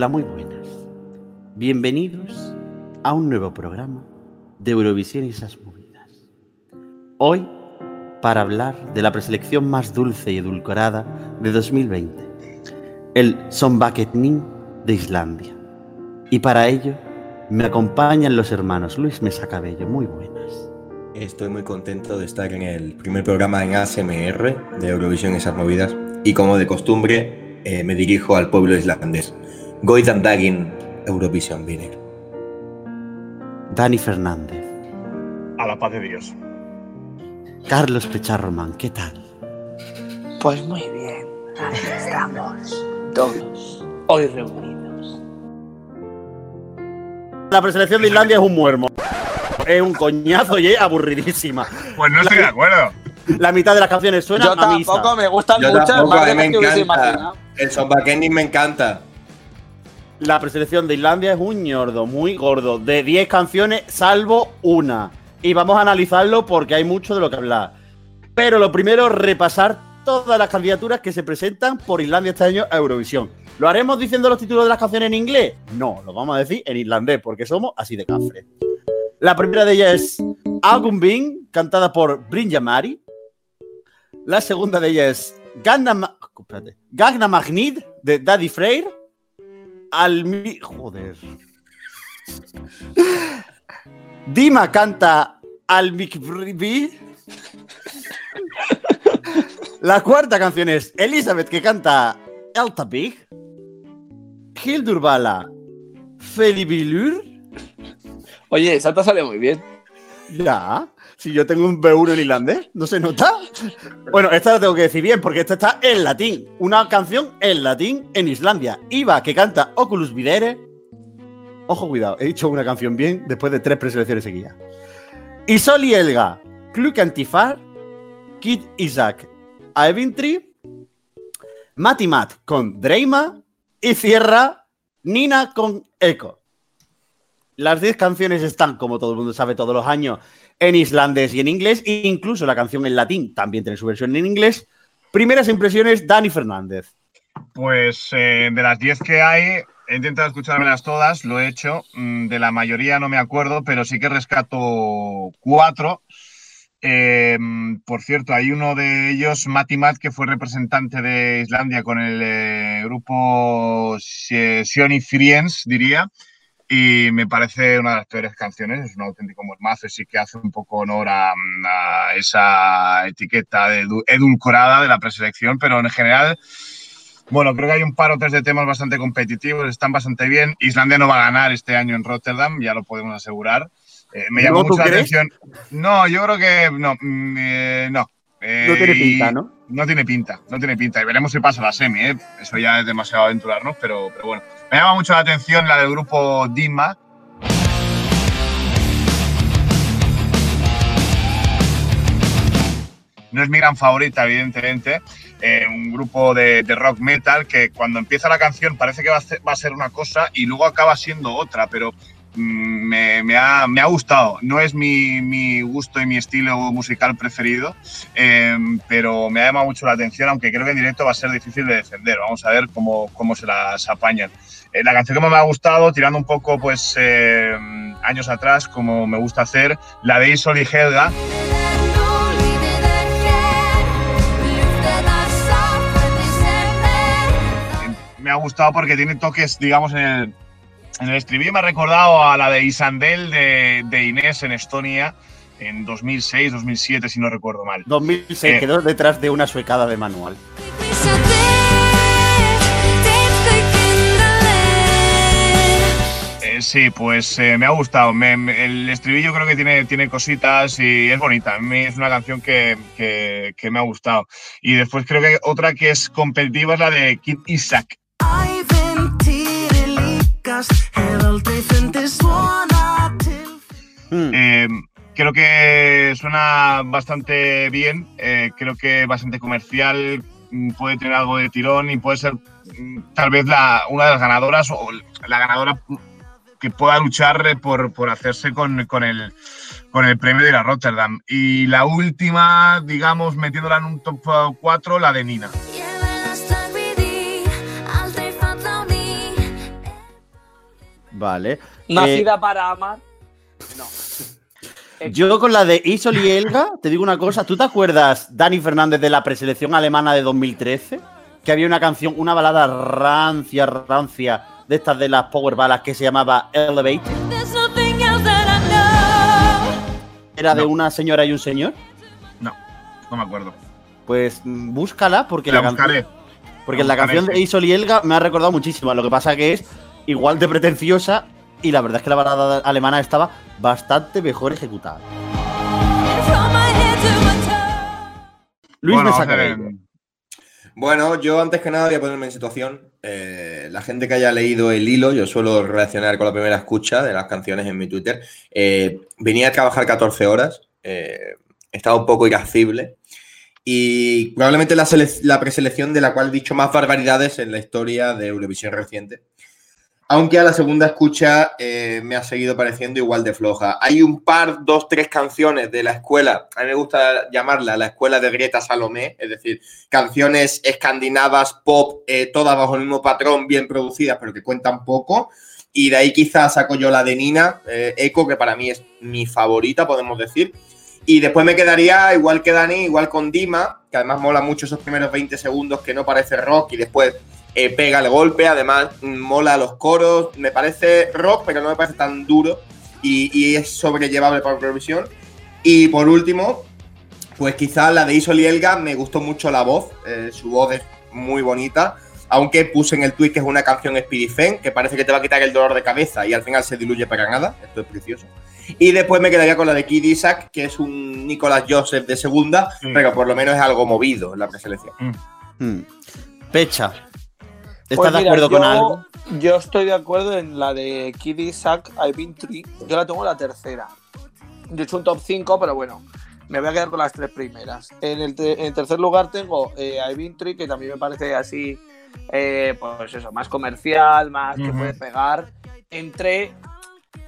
Hola, muy buenas. Bienvenidos a un nuevo programa de Eurovisión y esas movidas. Hoy, para hablar de la preselección más dulce y edulcorada de 2020, el Sonbaketnin de Islandia. Y para ello, me acompañan los hermanos Luis Mesa Cabello. Muy buenas. Estoy muy contento de estar en el primer programa en ASMR de Eurovisión y esas movidas. Y como de costumbre, eh, me dirijo al pueblo islandés. Goidan Dagin, Eurovision Winner. Dani Fernández. A la paz de Dios. Carlos Pecharroman, ¿qué tal? Pues muy bien, aquí estamos, todos, hoy reunidos. La preselección de Islandia es un muermo. Es un coñazo y es aburridísima. Pues no estoy de acuerdo. La mitad de las canciones suenan Yo a misa. tampoco me gustan Yo muchas, tampoco, más a de me que hubiese encanta. imaginado. El Sonbakenin me encanta. La preselección de Islandia es un ñordo, muy gordo. De 10 canciones, salvo una. Y vamos a analizarlo porque hay mucho de lo que hablar. Pero lo primero, repasar todas las candidaturas que se presentan por Islandia este año a Eurovisión. ¿Lo haremos diciendo los títulos de las canciones en inglés? No, lo vamos a decir en islandés porque somos así de cafre. La primera de ellas es Agumbin, cantada por Brynja Mari. La segunda de ellas es Gagna Magnid de Daddy Freyr. Al mi- joder. Dima canta Al. La cuarta canción es Elizabeth que canta Elta Big. Hildur Bala Felibilur. Oye, te sale muy bien. Ya. Si yo tengo un B1 en irlandés, ¿no se nota? Bueno, esta la tengo que decir bien, porque esta está en latín. Una canción en latín en Islandia. Iva, que canta Oculus Videre. Ojo, cuidado, he dicho una canción bien después de tres preselecciones seguidas. Y Sol y Elga, Kluk Antifar, Kid Isaac, Aevintri, Mati Matt con Dreima y cierra Nina con Echo. Las 10 canciones están, como todo el mundo sabe, todos los años en islandés y en inglés, e incluso la canción en latín también tiene su versión en inglés. Primeras impresiones, Dani Fernández. Pues eh, de las 10 que hay, he intentado escuchármelas todas, lo he hecho. Mm, De la mayoría no me acuerdo, pero sí que rescato cuatro. Eh, por cierto, hay uno de ellos, Mati Matt, que fue representante de Islandia con el eh, grupo Sioni Friends, diría. Y me parece una de las peores canciones, es un auténtico mormazo y sí que hace un poco honor a, a esa etiqueta de edu- edulcorada de la preselección, pero en general, bueno, creo que hay un par o tres de temas bastante competitivos, están bastante bien. Islandia no va a ganar este año en Rotterdam, ya lo podemos asegurar. Eh, me llamó ¿No, tú mucho la atención. No, yo creo que no. mm, eh, no. Eh, No tiene y- pinta, ¿no? no tiene pinta, no tiene pinta. Y veremos si pasa la semi, ¿eh? Eso ya es demasiado aventurarnos, pero, pero bueno. Me llama mucho la atención la del grupo Dima. No es mi gran favorita, evidentemente. Eh, un grupo de, de rock metal que cuando empieza la canción parece que va a, ser, va a ser una cosa y luego acaba siendo otra, pero me, ha, me ha gustado. No es mi, gusto y mi estilo musical preferido, eh, pero me ha llamado mucho la atención, aunque creo que en directo va a ser difícil de defender. Vamos a ver cómo, cómo se las apañan. Eh, la canción que más me ha gustado, tirando un poco pues eh, años atrás, como me gusta hacer, la de Isol y Helga. Me ha gustado porque tiene toques, digamos, en el, en el estribillo. Me ha recordado a la de Isandel de, de Inés en Estonia en 2006, 2007, si no recuerdo mal. 2006 Eh. quedó detrás de una suecada de manual. Eh, sí, pues eh, me ha gustado. Me- me- el estribillo creo que tiene, tiene cositas y es bonita. A mí es una canción que, que- que me ha gustado. Y después creo que otra que es competitiva es la de Kid Isaac. Hmm. Eh, creo que suena bastante bien, eh, creo que bastante comercial, mm, puede tener algo de tirón y puede ser mm, tal vez la, una de las ganadoras o la ganadora que pueda luchar eh, por, por hacerse con, con el, con el premio de la Rotterdam. Y la última, digamos, metiéndola en un top 4, la de Nina. Vale. Nacida para amar. No. Eh, yo con la de Isol y Elga, te digo una cosa. ¿Tú te acuerdas, Dani Fernández, de la preselección alemana de 2013? Que había una canción, una balada rancia, rancia, de estas de las power ballads que se llamaba Elevate. Era de No. una señora y un señor. No, no me acuerdo. Pues mm, búscala porque La la, buscaré. porque la la buscaré, canción de. Isol y Elga me ha recordado muchísimo. Lo que pasa que es igual de pretenciosa y la verdad es que la balada alemana estaba bastante mejor ejecutada. Luis Bueno, de. Bueno, yo antes que nada voy a ponerme en situación. Eh, la gente que haya leído el hilo, yo suelo reaccionar con la primera escucha de las canciones en mi Twitter. Eh, venía a trabajar 14 horas, eh, estaba un poco irascible y probablemente la, la preselección de la cual he dicho más barbaridades en la historia de Eurovisión reciente. Aunque a la segunda escucha eh, me ha seguido pareciendo igual de floja. Hay un par, dos, tres canciones de la escuela, a mí me gusta llamarla la escuela de Greta Salomé, es decir, canciones escandinavas, pop, eh, todas bajo el mismo patrón, bien producidas, pero que cuentan poco. Y de ahí quizás saco yo la de Nina, eh, Echo, que para mí es mi favorita, podemos decir. Y después me quedaría igual que Dani, igual con Dima, que además mola mucho esos primeros 20 segundos que no parece rock y después eh, pega el golpe, además mm, mola los coros, me parece rock, pero no me parece tan duro y, y es sobrellevable para Eurovisión. Y por último, pues quizás la de Isol y Elga me gustó mucho la voz, eh, su voz es muy bonita, aunque puse en el tweet que es una canción Speedy Fen, que parece que te va a quitar el dolor de cabeza y al final se diluye para nada, esto es precioso. Y después me quedaría con la de Kid Isaac, que es un Nicolas Joseph de segunda, Sí. pero por lo menos es algo movido en la preselección. Hmm. Pecha. ¿Estás Pues de acuerdo con algo? Yo estoy de acuerdo en la de Kid Isaac, I've been three. Yo la tengo la tercera. Yo he hecho un top 5, pero bueno, me voy a quedar con las tres primeras. En el, te- en el tercer lugar tengo eh, I've been three, que también me parece así, eh, pues eso, más comercial, más que puede pegar entre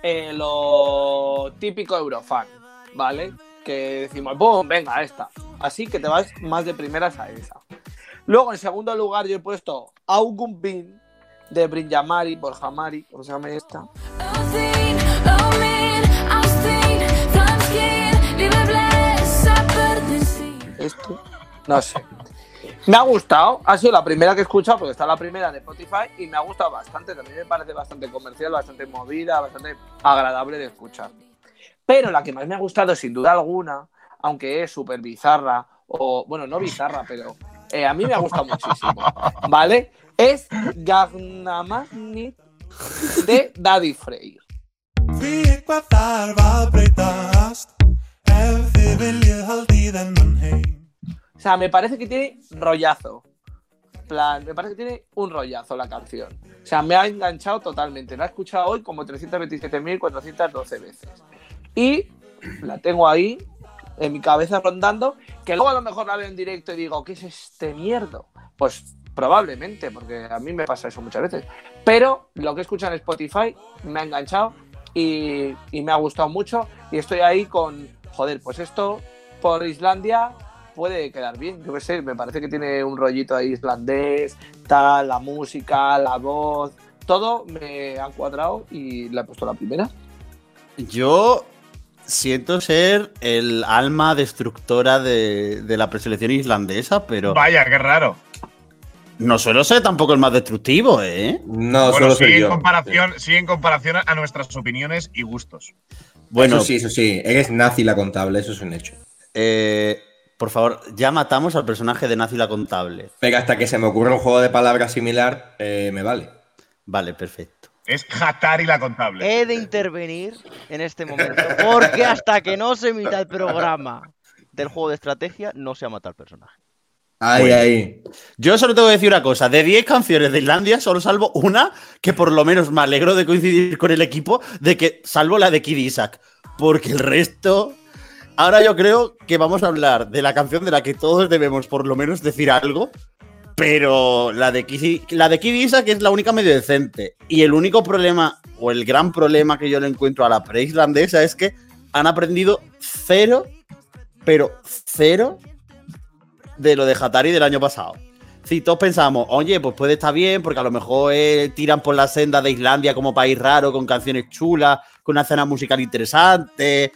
eh, lo típico Eurofan, ¿vale? Que decimos, ¡boom! Venga, esta. Así que te vas más de primeras a esa. Luego, en segundo lugar, yo he puesto Augum Bin de Brinjamari, por Jamari, por se llama esta. Esto. No sé. Me ha gustado, ha sido la primera que he escuchado porque está la primera de Spotify y me ha gustado bastante. También me parece bastante comercial, bastante movida, bastante agradable de escuchar. Pero la que más me ha gustado, sin duda alguna, aunque es súper bizarra, o bueno, no bizarra, pero eh, a mí me ha gustado muchísimo, ¿vale? Es Gagnamagnit de Daddy Frey. O sea, me parece que tiene rollazo. Me parece que tiene un rollazo la canción. O sea, me ha enganchado totalmente. La he escuchado hoy como 327.412 veces. Y la tengo ahí, en mi cabeza rondando, que luego a lo mejor la veo en directo y digo, ¿qué es este mierdo? Pues probablemente, porque a mí me pasa eso muchas veces. Pero lo que he escuchado en Spotify me ha enganchado y, y me ha gustado mucho. Y estoy ahí con, joder, pues esto por Islandia puede quedar bien. Yo qué sé, me parece que tiene un rollito ahí islandés, tal, la música, la voz, todo me ha cuadrado y le he puesto la primera. Yo siento ser el alma destructora de, de la preselección islandesa, pero Vaya, qué raro. no suelo ser tampoco el más destructivo, ¿eh? No, bueno, solo sí soy en, yo. comparación, sí en comparación a nuestras opiniones y gustos. Bueno, Eso sí, eso sí. Eres nazi la contable, eso es un hecho. eh, por favor, ya matamos al personaje de Nazi la contable. Pero hasta que se me ocurra un juego de palabras similar, eh, me vale. Vale, perfecto. Es Hatari la contable. He de intervenir en este momento, porque hasta que no se emita el programa del juego de estrategia, no se ha matado al personaje. Ahí, Bueno. ahí. Yo solo tengo que decir una cosa. De 10 canciones de Islandia, solo salvo una que por lo menos me alegro de coincidir con el equipo, de que salvo la de Kid Isaac. Porque el resto... Ahora yo creo que vamos a hablar de la canción de la que todos debemos por lo menos decir algo. Pero la de, Kid, la de Kid Isaac es la única medio decente. Y el único problema, o el gran problema que yo le encuentro a la pre-islandesa es que han aprendido cero, pero cero de lo de Hatari del año pasado. Si todos pensamos, oye, pues puede estar bien, porque a lo mejor eh, tiran por la senda de Islandia como país raro, con canciones chulas, con una escena musical interesante.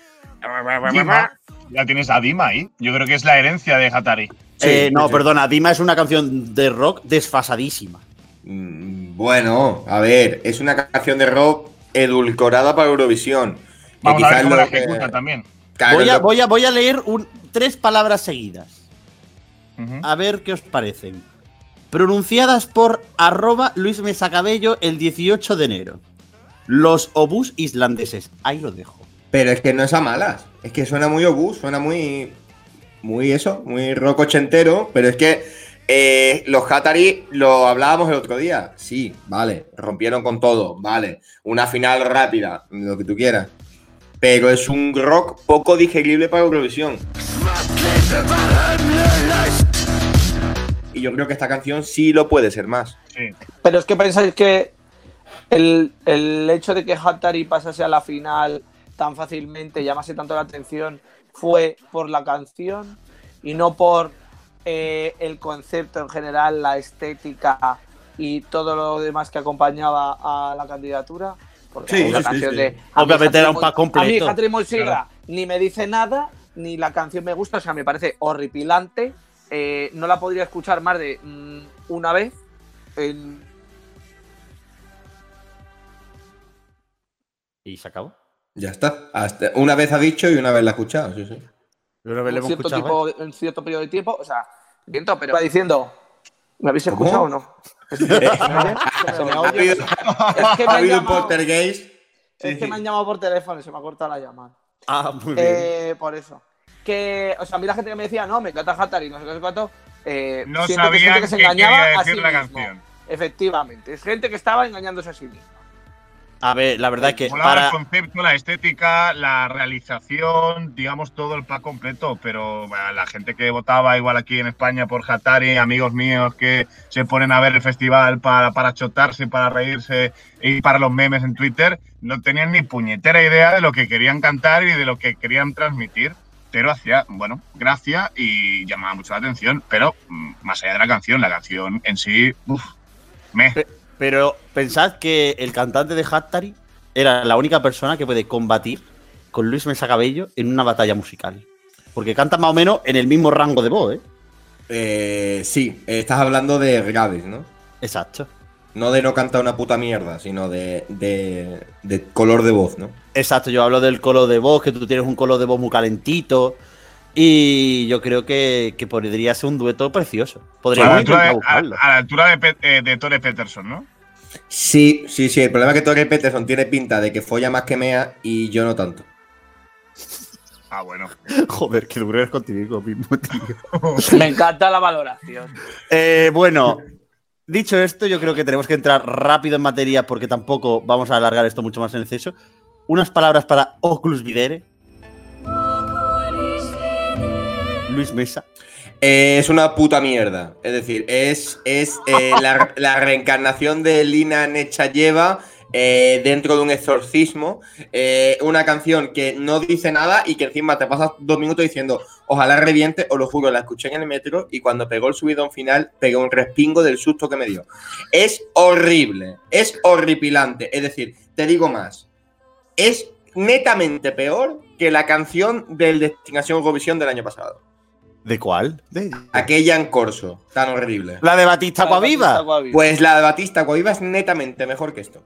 Ya tienes a Dima ahí. Yo creo que es la herencia de Hatari. Eh, no, sí. perdona, Dima es una canción de rock desfasadísima. Mm, Bueno, a ver, es una canción de rock edulcorada para Eurovisión. Que Vamos a ver quizás cómo lo la que- ejecuta también. Claro, Voy a, lo- voy a- voy a leer un- tres palabras seguidas. A ver qué os parecen. Pronunciadas por arroba Luis Mesa Cabello el 18 de enero. Los obús islandeses. Ahí lo dejo. Pero es que no es a malas. Es que suena muy obús, suena muy. Muy eso, muy rock ochentero. Pero es que eh, los Hatari lo hablábamos el otro día. Sí, vale. Rompieron con todo, vale. Una final rápida, lo que tú quieras. Pero es un rock poco digerible para Eurovisión. Y yo creo que esta canción sí lo puede ser más. Sí. Pero es que pensáis que el, el hecho de que Hatari pasase a la final tan fácilmente, llamase tanto la atención, fue por la canción y no por eh, el concepto en general, la estética y todo lo demás que acompañaba a la candidatura. Porque Sí, sí, canción sí. de. Obviamente era un pack Mo- A completo. mí Moisiga Claro. ni me dice nada, ni la canción me gusta, o sea, me parece horripilante. Eh, no la podría escuchar más de mm, una vez. En, Y se acabó. Ya está. Hasta una vez ha dicho y una vez la ha escuchado. Sí, sí. Una vez le un hemos cierto, escuchado, tipo, en cierto periodo de tiempo. O sea, viento, pero va diciendo. ¿Me habéis ¿Cómo? escuchado o no? ¿Se me oye? ¿Se me Ha Es que me ha han habido un llamado- poltergeist. Es que me han llamado por teléfono y se me ha cortado la llamada. Ah, muy bien. Eh, por eso. Que, o sea, a mí la gente que me decía, no, me encanta Hatari, no sé qué, cuánto. Eh, No siento que que se engañaba a decir sí la mismo. canción. Efectivamente, es gente que estaba engañándose a sí misma. A ver, la verdad que para. el concepto, la estética, la realización, digamos todo el pack completo, pero bueno, la gente que votaba igual aquí en España por Hatari, amigos míos que se ponen a ver el festival para, para chotarse, para reírse y para los memes en Twitter, no tenían ni puñetera idea de lo que querían cantar y de lo que querían transmitir, pero hacía, bueno, gracia y llamaba mucho la atención, pero mm, más allá de la canción, la canción en sí, uff, me... Pero pensad que el cantante de Hattari era la única persona que puede combatir con Luis Mesa Cabello en una batalla musical. Porque canta más o menos en el mismo rango de voz, ¿eh? Eh, sí, estás hablando de graves, ¿no? Exacto. No de no cantar una puta mierda, sino de, de, de color de voz, ¿no? Exacto, yo hablo del color de voz, que tú tienes un color de voz muy calentito. Y yo creo que, que podría ser un dueto precioso. A la altura, de, a- a la altura de, Pe- eh, de Tore Peterson, ¿no? Sí, sí, sí. El problema es que Torre Peterson tiene pinta de que folla más que mea y yo no tanto. Ah, bueno. Joder, que duro eres contigo mismo, tío. Me encanta la valoración. Eh, bueno, dicho esto, yo creo que tenemos que entrar rápido en materia porque tampoco vamos a alargar esto mucho más en exceso. Unas palabras para Oculus Videre. Luis Mesa. Eh, es una puta mierda. Es decir, es, es eh, la, la reencarnación de Lina Nechayeva eh, dentro de un exorcismo. Eh, una canción que no dice nada y que encima te pasas dos minutos diciendo ojalá reviente, os lo juro, la escuché en el metro y cuando pegó el subidón final pegué un respingo del susto que me dio. Es horrible, es horripilante. Es decir, te digo más, es netamente peor que la canción del Destinación Eurovisión del año pasado. ¿De cuál? De- Aquella en corso, tan horrible. La de Batista Coaviva. Pues la de Batista Coaviva es netamente mejor que esto.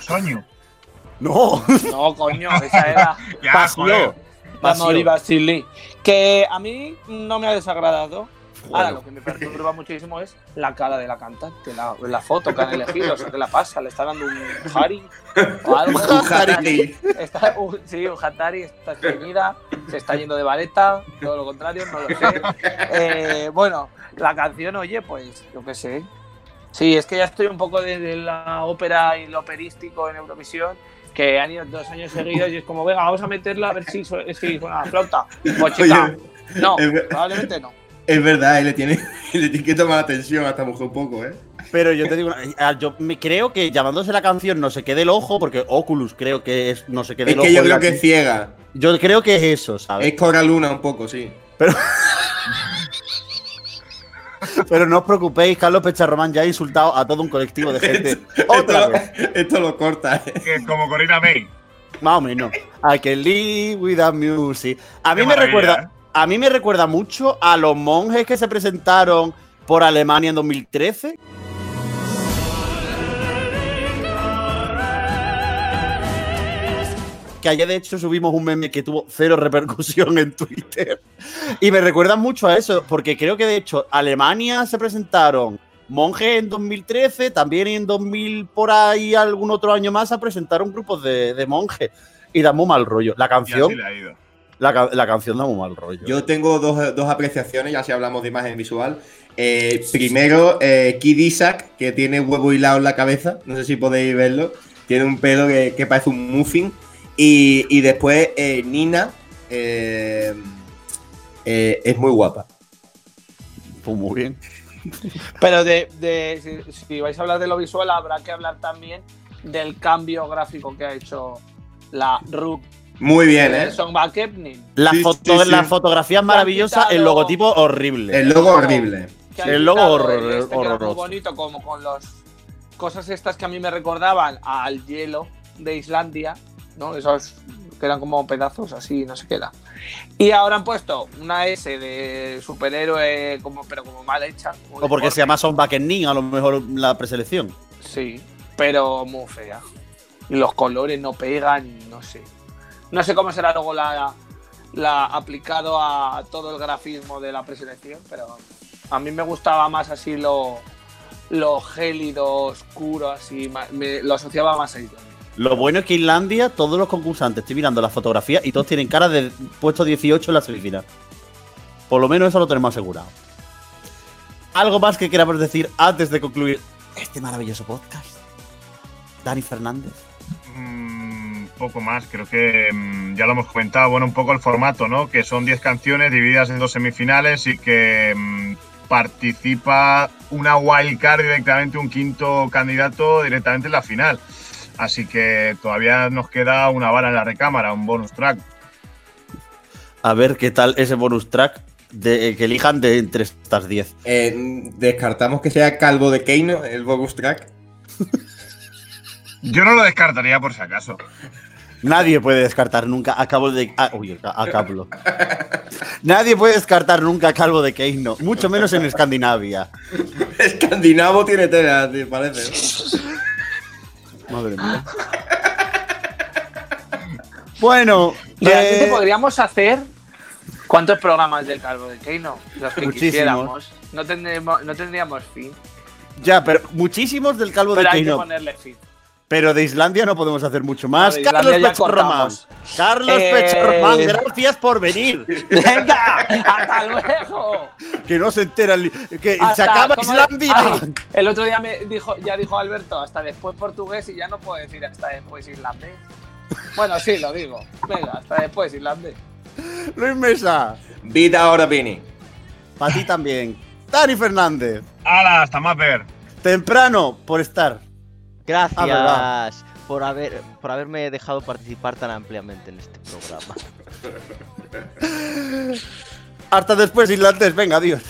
Soño. No. No, coño, esa era Ya, Pasión. Pasión. Amor y Basili. Que a mí no me ha desagradado. Ahora, lo que me perturba muchísimo es la cara de la cantante, la, la foto que han elegido. O sea, ¿qué la pasa? ¿Le está dando un Harry? ¿O algo? Un Hatari. Está, un- sí, un Hatari, está estreñida, se está yendo de vareta, todo lo contrario, no lo sé. Eh, bueno, la canción, oye, pues, yo qué sé. Sí, es que ya estoy un poco de, de la ópera y lo operístico en Eurovisión, que han ido dos años seguidos y es como, venga, vamos a meterla a ver si, si suena la flauta. Pues chica, No, probablemente no. Es verdad, él le tiene, le tiene que tomar atención a esta mujer un poco, ¿eh? Pero yo te digo, yo me creo que llamándose la canción No se quede el ojo, porque Oculus creo que es No se quede Es el ojo. que yo creo que es ciega. Yo creo que es eso, ¿sabes? Es Cora Luna un poco, sí. Pero no os preocupéis, Carlos Pecharromán ya ha insultado a todo un colectivo de gente. Esto, Otra vez. esto lo corta, ¿eh? Es como Corina May. Más o menos. I can live without music. A mí Qué me recuerda. A mí me recuerda mucho a los monjes que se presentaron por Alemania en 2013. Que ayer de hecho subimos un meme que tuvo cero repercusión en Twitter. Y me recuerda mucho a eso, porque creo que de hecho Alemania se presentaron monjes en 2013, también en 2000 por ahí algún otro año más se presentaron grupos de, de monjes. Y da muy mal rollo. La Y así canción, le ha ido. La, la canción da muy mal rollo. Yo tengo dos, dos apreciaciones, ya si hablamos de imagen visual. Eh, primero, eh, Kid Isaac, que tiene huevo hilado en la cabeza. No sé si podéis verlo. Tiene un pelo que, que parece un muffin. Y, y después, eh, Nina. eh, eh, es muy guapa. Pues muy bien. Pero de, de- si, si vais a hablar de lo visual, habrá que hablar también del cambio gráfico que ha hecho la RUC Muy bien, ¿eh? Kepnin. La, Sí, foto, sí, la fotografía es maravillosa, el logotipo horrible. El logo horrible. El logo horror- este horroroso. bonito, como con las cosas estas que a mí me recordaban al hielo de Islandia, ¿no? Esos que eran como pedazos así, no sé qué era. Y ahora han puesto una S de superhéroe, como, pero como mal hecha. o porque se llama Son Bakening, a lo mejor la preselección. Sí, pero muy fea. Y los colores no pegan, no sé. No sé cómo será luego la, la aplicado a todo el grafismo de la preselección, pero a mí me gustaba más así lo, lo gélido, oscuro, así. me- lo asociaba más a Islandia. Lo bueno es que Islandia, todos los concursantes, estoy mirando la fotografía y todos tienen cara de puesto 18 en la semifinal. Por lo menos eso lo tenemos asegurado. ¿Algo más que queramos decir antes de concluir este maravilloso podcast? Dani Fernández. Mm, poco más, creo que mm, ya lo hemos comentado. Bueno, un poco el formato, ¿no? Que son 10 canciones divididas en dos semifinales y que mm, participa una wildcard directamente, un quinto candidato directamente en la final. Así que todavía nos queda una vara en la recámara, un bonus track. A ver qué tal ese bonus track de, eh, que elijan de entre estas 10. Eh, descartamos que sea Calvo de Keino, el bonus track. Yo no lo descartaría por si acaso. Nadie puede descartar nunca a Cabo de. ah, uy, a, a Cablo. Nadie puede descartar nunca a Calvo de Keino, mucho menos en Escandinavia. Escandinavo tiene tela, te parece. Madre mía. Bueno, Realmente eh, podríamos hacer. ¿Cuántos programas del Calvo de Keino? Los que Muchísimos. quisiéramos. No tendríamos, no tendríamos fin. ya, pero muchísimos del Calvo Pero de hay que Keino. ponerle fin. Pero de Islandia no podemos hacer mucho más. Carlos Islandia ya Pecho Román. cortamos. Carlos Eh, Pecho Román, gracias por venir. ¡Venga! ¡Hasta luego! Que no se entera el- que se acaba ¿cómo Islandia. Ah, el otro día me dijo, ya dijo Alberto, hasta después portugués y ya no puedo decir hasta después irlandés. Bueno, sí, lo digo. Venga, hasta después irlandés. Luis Mesa. Vida ahora, Vini. Para ti también. Dani Fernández. ¡Hala! Hasta más ver. Temprano por estar. Gracias Ah, por, haber, por haberme dejado participar tan ampliamente en este programa. Hasta después, irlandés. Venga, adiós.